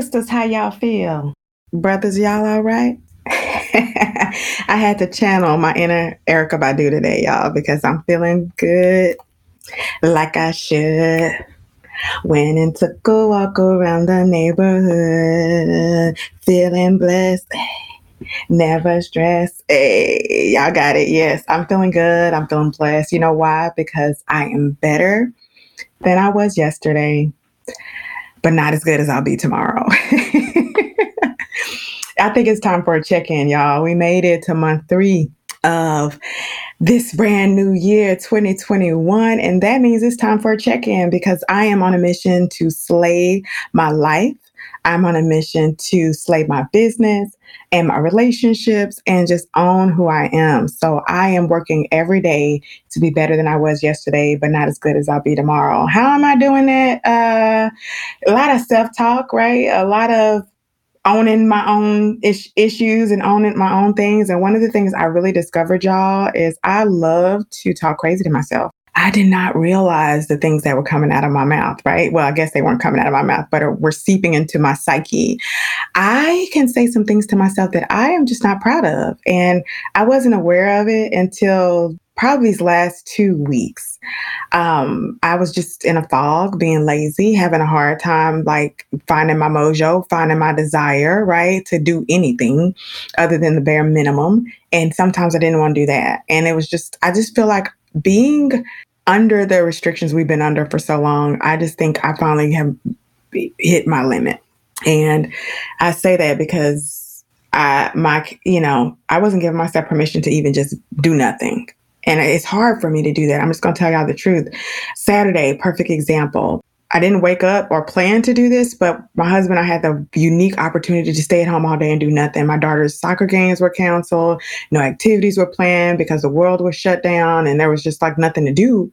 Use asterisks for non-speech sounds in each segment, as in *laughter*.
Sisters, how y'all feel? Brothers, y'all all right? *laughs* I had to channel my inner Erykah Badu today, y'all, because I'm feeling good like I should. Went and took a walk around the neighborhood, feeling blessed. *sighs* Never stressed. Hey, y'all got it. Yes, I'm feeling good. I'm feeling blessed. You know why? Because I am better than I was yesterday, but not as good as I'll be tomorrow. *laughs* I think it's time for a check in, y'all. We made it to month three of this brand new year 2021 and that means it's time for a check-in because I am on a mission to slay my life. I'm on a mission to slay my business and my relationships and just own who I am. So I am working every day to be better than I was yesterday, but not as good as I'll be tomorrow. How am I doing that? Uh, a lot of self-talk, right? A lot of owning my own is- issues and owning my own things. And one of the things I really discovered, y'all, is I love to talk crazy to myself. I did not realize the things that were coming out of my mouth, right? Well, I guess they weren't coming out of my mouth, but were seeping into my psyche. I can say some things to myself that I am just not proud of. And I wasn't aware of it until probably these last two weeks. Um, I was just in a fog, being lazy, having a hard time like finding my mojo, finding my desire, right, to do anything other than the bare minimum. And sometimes I didn't want to do that. And it was just, I just feel like being under the restrictions we've been under for so long, I just think I finally have hit my limit. And I say that because I my you know, I wasn't giving myself permission to even just do nothing. And it's hard for me to do that. I'm just going to tell y'all the truth. Saturday, perfect example. I didn't wake up or plan to do this, but my husband, I had the unique opportunity to stay at home all day and do nothing. My daughter's soccer games were canceled, no activities were planned because the world was shut down and there was just like nothing to do.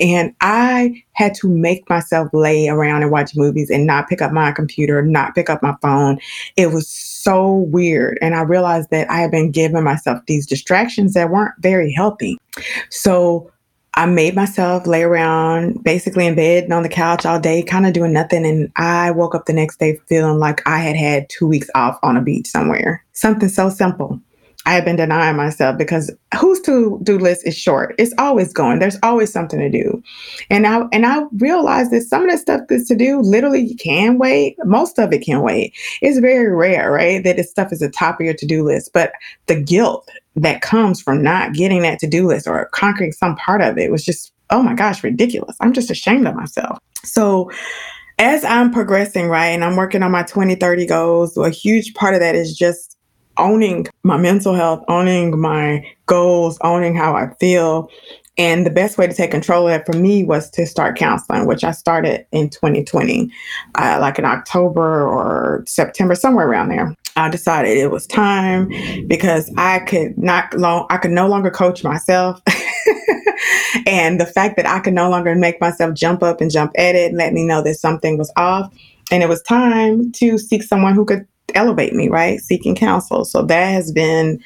And I had to make myself lay around and watch movies and not pick up my computer, not pick up my phone. It was so weird. And I realized that I had been giving myself these distractions that weren't very healthy. So I made myself lay around basically in bed and on the couch all day, kind of doing nothing. And I woke up the next day feeling like I had had two weeks off on a beach somewhere. Something so simple. I have been denying myself because whose to do list is short. It's always going. There's always something to do. And I and I realized that some of the stuff that's to do literally you can wait. Most of it can wait. It's very rare, right? That this stuff is the top of your to-do list. But the guilt that comes from not getting that to-do list or conquering some part of it was just, oh my gosh, ridiculous. I'm just ashamed of myself. So as I'm progressing, right, and I'm working on my 2030 goals, a huge part of that is just owning my mental health, owning my goals, owning how I feel. And the best way to take control of that for me was to start counseling, which I started in 2020, uh, like in October or September, somewhere around there. I decided it was time because I could not long I could no longer coach myself. *laughs* and the fact that I could no longer make myself jump up and jump at it and let me know that something was off. And it was time to seek someone who could elevate me, right? Seeking counsel. So that has been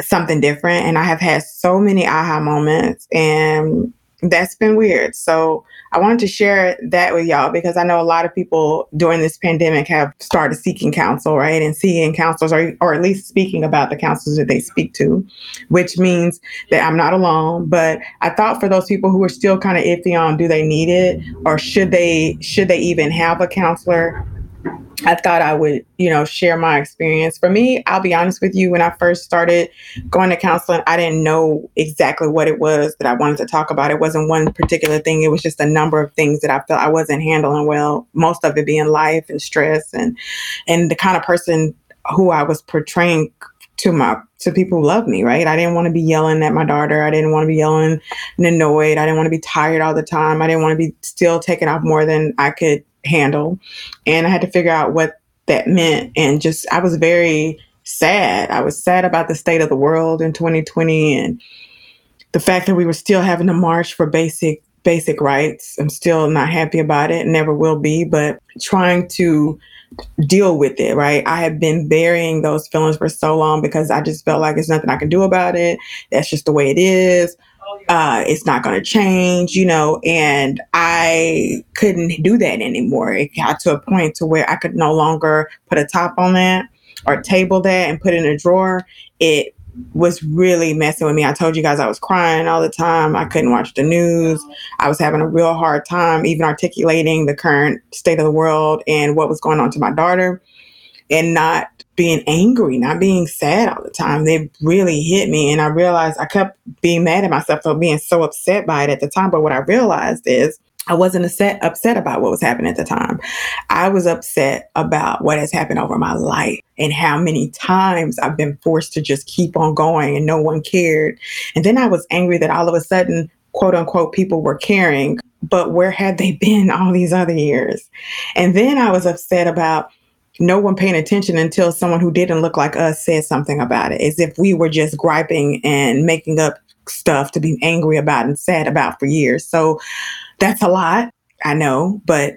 something different. And I have had so many aha moments and that's been weird. So I wanted to share that with y'all because I know a lot of people during this pandemic have started seeking counsel, right? And seeing counselors or, or at least speaking about the counselors that they speak to, which means that I'm not alone. But I thought for those people who are still kind of iffy on do they need it or should they should they even have a counselor? I thought I would, you know, share my experience. For me, I'll be honest with you, when I first started going to counseling, I didn't know exactly what it was that I wanted to talk about. It wasn't one particular thing, it was just a number of things that I felt I wasn't handling well, most of it being life and stress and and the kind of person who I was portraying to my to people who love me, right? I didn't want to be yelling at my daughter. I didn't want to be yelling and annoyed. I didn't want to be tired all the time. I didn't want to be still taking off more than I could handle. And I had to figure out what that meant. And just, I was very sad. I was sad about the state of the world in 2020 and the fact that we were still having to march for basic basic rights. I'm still not happy about it, never will be, but trying to deal with it, right? I have been burying those feelings for so long because I just felt like there's nothing I can do about it. That's just the way it is. Uh, it's not going to change, you know, and I couldn't do that anymore. It got to a point to where I could no longer put a top on that or table that and put in a drawer. It was really messing with me. I told you guys I was crying all the time. I couldn't watch the news. I was having a real hard time even articulating the current state of the world and what was going on to my daughter and not being angry, not being sad all the time. They really hit me. And I realized I kept being mad at myself for being so upset by it at the time. But what I realized is I wasn't upset, upset about what was happening at the time. I was upset about what has happened over my life and how many times I've been forced to just keep on going and no one cared. And then I was angry that all of a sudden, quote unquote, people were caring, but where had they *laughs* been all these other years? And then I was upset about no one paying attention until someone who didn't look like us said something about it, as if we were just griping and making up stuff to be angry about and sad about for years. So that's a lot, I know, but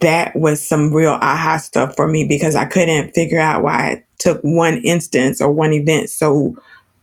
that was some real aha stuff for me because I couldn't figure out why it took one instance or one event so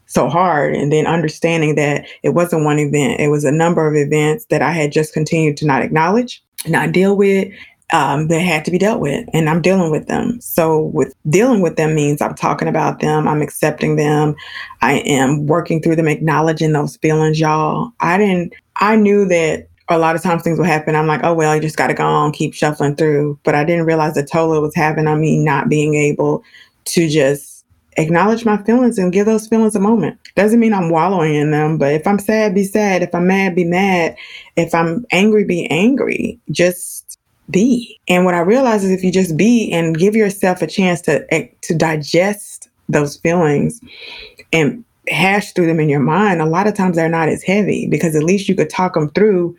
so hard and then understanding that it wasn't one event it was a number of events that i had just continued to not acknowledge and not deal with um, that had to be dealt with and i'm dealing with them so with dealing with them means i'm talking about them i'm accepting them i am working through them acknowledging those feelings y'all i didn't i knew that a lot of times things will happen. I'm like, oh, well, I just got to go on, keep shuffling through. But I didn't realize the toll it was having on me not being able to just acknowledge my feelings and give those feelings a moment. Doesn't mean I'm wallowing in them, but if I'm sad, be sad. If I'm mad, be mad. If I'm angry, be angry. Just be. And what I realize is if you just be and give yourself a chance to eh, to digest those feelings and hash through them in your mind, a lot of times they're not as heavy because at least you could talk them through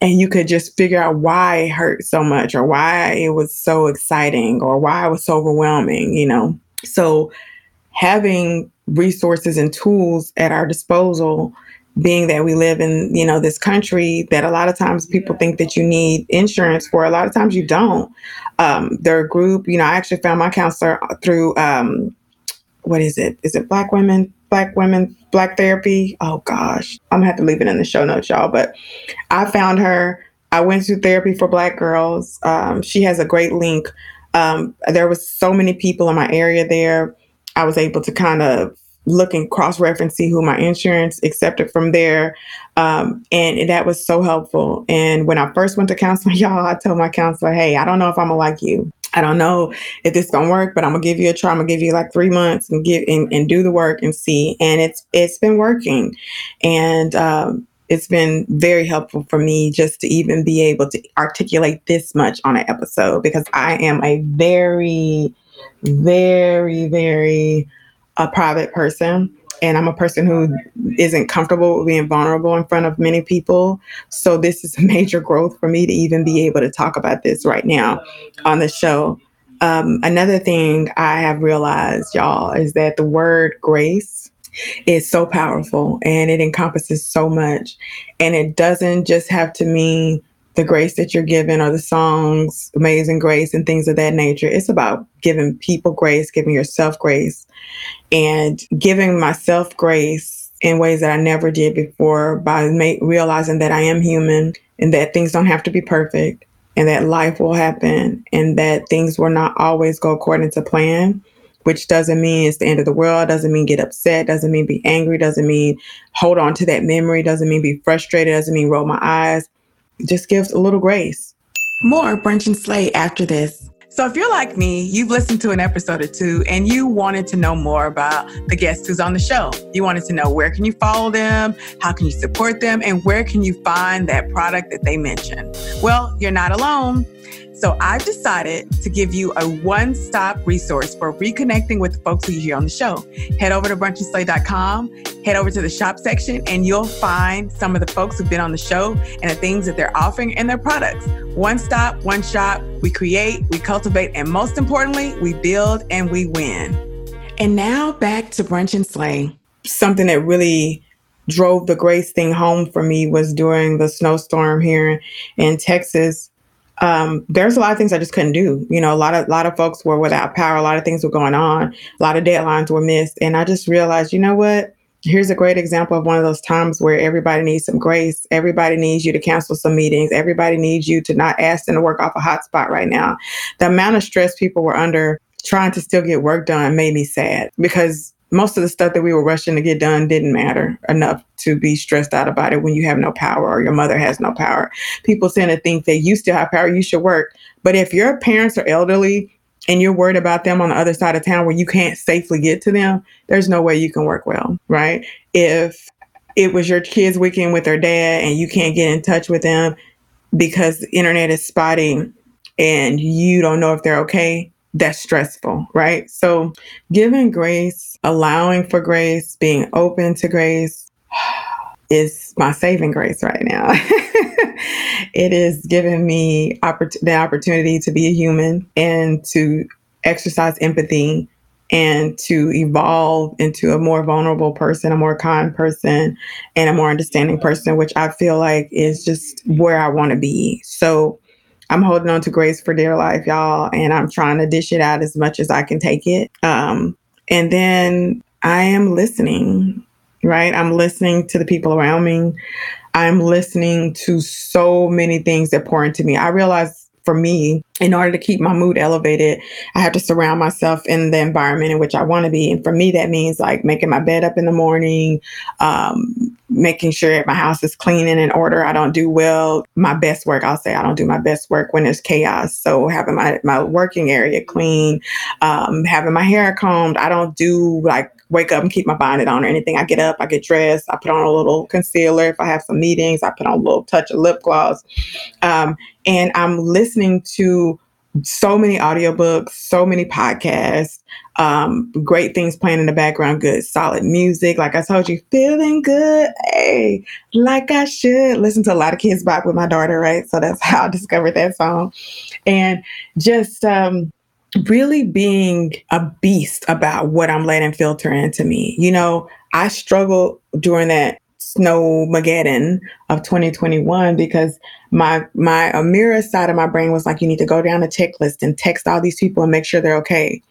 and you could just figure out why it hurt so much or why it was so exciting or why it was so overwhelming, you know. So having resources and tools at our disposal being that we live in you know this country that a lot of times people think that you need insurance for a lot of times you don't um, their group you know i actually found my counselor through um, what is it is it black women black women, black therapy. Oh gosh, I'm gonna have to leave it in the show notes, y'all. But I found her. I went to therapy for black girls. Um, she has a great link. Um, there was so many people in my area there. I was able to kind of look and cross reference, see who my insurance accepted from there. Um, and that was so helpful. And when I first went to counseling, *laughs* y'all, I told my counselor, hey, I don't know if I'm gonna like you. I don't know if this gonna work, but I'm gonna give you a try. I'm gonna give you like three months and give and, and do the work and see. And it's it's been working, and um, it's been very helpful for me just to even be able to articulate this much on an episode because I am a very, very, very a private person and I'm a person who isn't comfortable with being vulnerable in front of many people. So this is a *laughs* major growth for me to even be able to talk about this right now on the show. Um, another thing I have realized, y'all, is that the word grace is so powerful and it encompasses so much. And it doesn't just have to mean the grace that you're given or the songs, Amazing Grace, and things of that nature. It's about giving people grace, giving yourself grace, and giving myself grace in ways that I never did before by ma- realizing that I am human and that things don't have to be perfect and that life will happen and that things will not always go according to plan which doesn't mean it's the end of the world, doesn't mean get upset, doesn't mean be angry, doesn't mean hold on to that memory, doesn't mean be frustrated, doesn't mean roll my eyes just gives a little grace. More Brunch and Slay after this. So, if you're like me, you've listened to an episode or two and you wanted to know more about the guest who's on the show. You wanted to know where can you follow them, how can you support them, and where can you find that product that they mentioned. Well, you're not alone. So I've decided to give you a one stop resource for reconnecting with the folks who you hear on the show. Head over to brunchandslay.com, head over to the shop section, and you'll find some of the folks who've been on the show and the things that they're offering and their products. One stop, one shop. We create, we cultivate, and most importantly, we build and we win. And now back to Brunch and Slay. Something that really drove the grace thing home for me was during the snowstorm here in Texas um, there's a lot of things I just couldn't do. You know, a lot of a lot of folks were without power. A lot of things were going on. A lot of deadlines were missed, and I just realized, you know what? Here's a great example of one of those times where everybody needs some grace. Everybody needs you to cancel some meetings. Everybody needs you to not ask them to work off a hotspot right now. The amount of stress people were under trying to still get work done made me sad because most of the stuff that we were rushing to get done didn't matter enough to be stressed out about it when you have no power or your mother has no power. People tend to think that you still have power, you should work. But if your parents are elderly and you're worried about them on the other side of town where you can't safely get to them, there's no way you can work well, right? If it was your kids' weekend with their dad and you can't get in touch with them because the internet is spotty and you don't know if they're okay, that's stressful, right? So, giving grace, allowing for grace, being open to grace is my saving grace right now. *laughs* it is giving me oppor- the opportunity to be a human and to exercise empathy and to evolve into a more vulnerable person, a more kind person, and a more understanding person, which I feel like is just where I want to be. So, I'm holding on to grace for dear life, y'all, and I'm trying to dish it out as much as I can take it. Um, and then I am listening, right? I'm listening to the people around me. I'm listening to so many things that pour into me. I realize for me, in order to keep my mood elevated, I have to surround myself in the environment in which I want to be. And for me, that means like making my bed up in the morning, um, making sure my house is clean and in order. I don't do well my best work. I'll say I don't do my best work when there's chaos. So having my, my working area clean, um, having my hair combed. I don't do like wake up and keep my bonnet on or anything. I get up, I get dressed, I put on a little concealer. If I have some meetings, I put on a little touch of lip gloss. Um, and I'm listening to so many audiobooks, so many podcasts, um, great things playing in the background, good solid music. Like I told you, feeling good. Hey, like I should. Listen to a lot of Kidz Bop with my daughter, right? So that's *laughs* how I discovered that song. And just um really being a beast about what I'm letting filter into me. You know, I struggled during that snow mageddon of 2021 because my my Amira side of my brain was like, you need to go down a checklist and text all these people and make sure they're okay.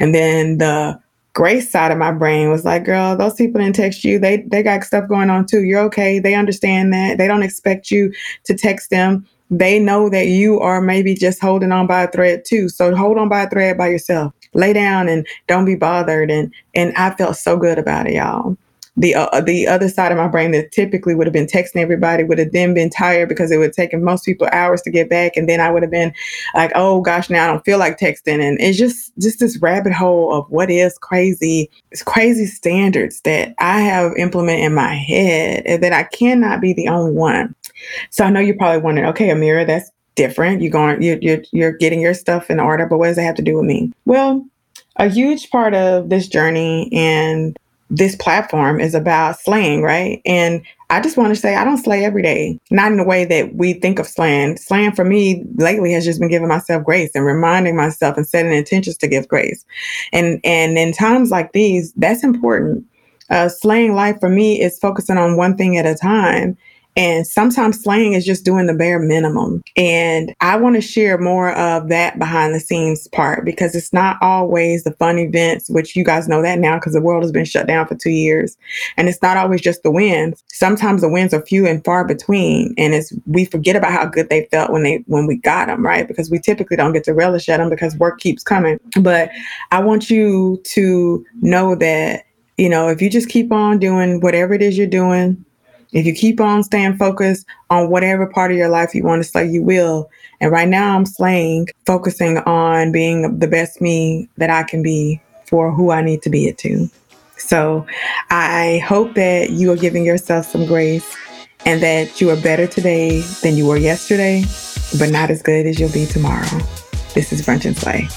And then the grace side of my brain was like, girl, those people didn't text you. They they got stuff going on too. You're okay. They understand that. They don't expect you to text them they know that you are maybe just holding on by a thread too. So hold on by a thread by yourself. Lay down and don't be bothered. And and I felt so good about it, y'all. The uh, the other side of my brain that typically would have been texting everybody would have then been tired because it would have taken most people hours to get back, and then I would have been like, oh gosh, now I don't feel like texting, and it's just just this rabbit hole of what is crazy, it's crazy standards that I have implemented in my head, and that I cannot be the only one. So I know you're probably wondering, okay, Amira, that's different. You're going, you're, you're, you're getting your stuff in order, but what does that have to do with me? Well, a huge part of this journey and this platform is about slaying, right? And I just want to say I don't slay every day, not in the way that we think of slaying. Slaying for me lately has just been giving myself grace and reminding myself and setting intentions to give grace. And and in times like these, that's important. Uh, slaying life for me is focusing on one thing at a time and sometimes slaying is just doing the bare minimum. And I want to share more of that behind the scenes part because it's not always the fun events, which you guys know that now because the world has been shut down for two years. And it's not always just the wins. Sometimes the wins are few and far between. And it's we forget about how good they felt when they when we got them, right? Because we typically don't get to relish at them because work keeps coming. But I want you to know that, you know, if you just keep on doing whatever it is you're doing, if you keep on staying focused on whatever part of your life you want to slay, you will. And right now, I'm slaying, focusing on being the best me that I can be for who I need to be it to. So I hope that you are giving yourself some grace and that you are better today than you were yesterday but not as good as you'll be tomorrow. This is Brunch and Slay.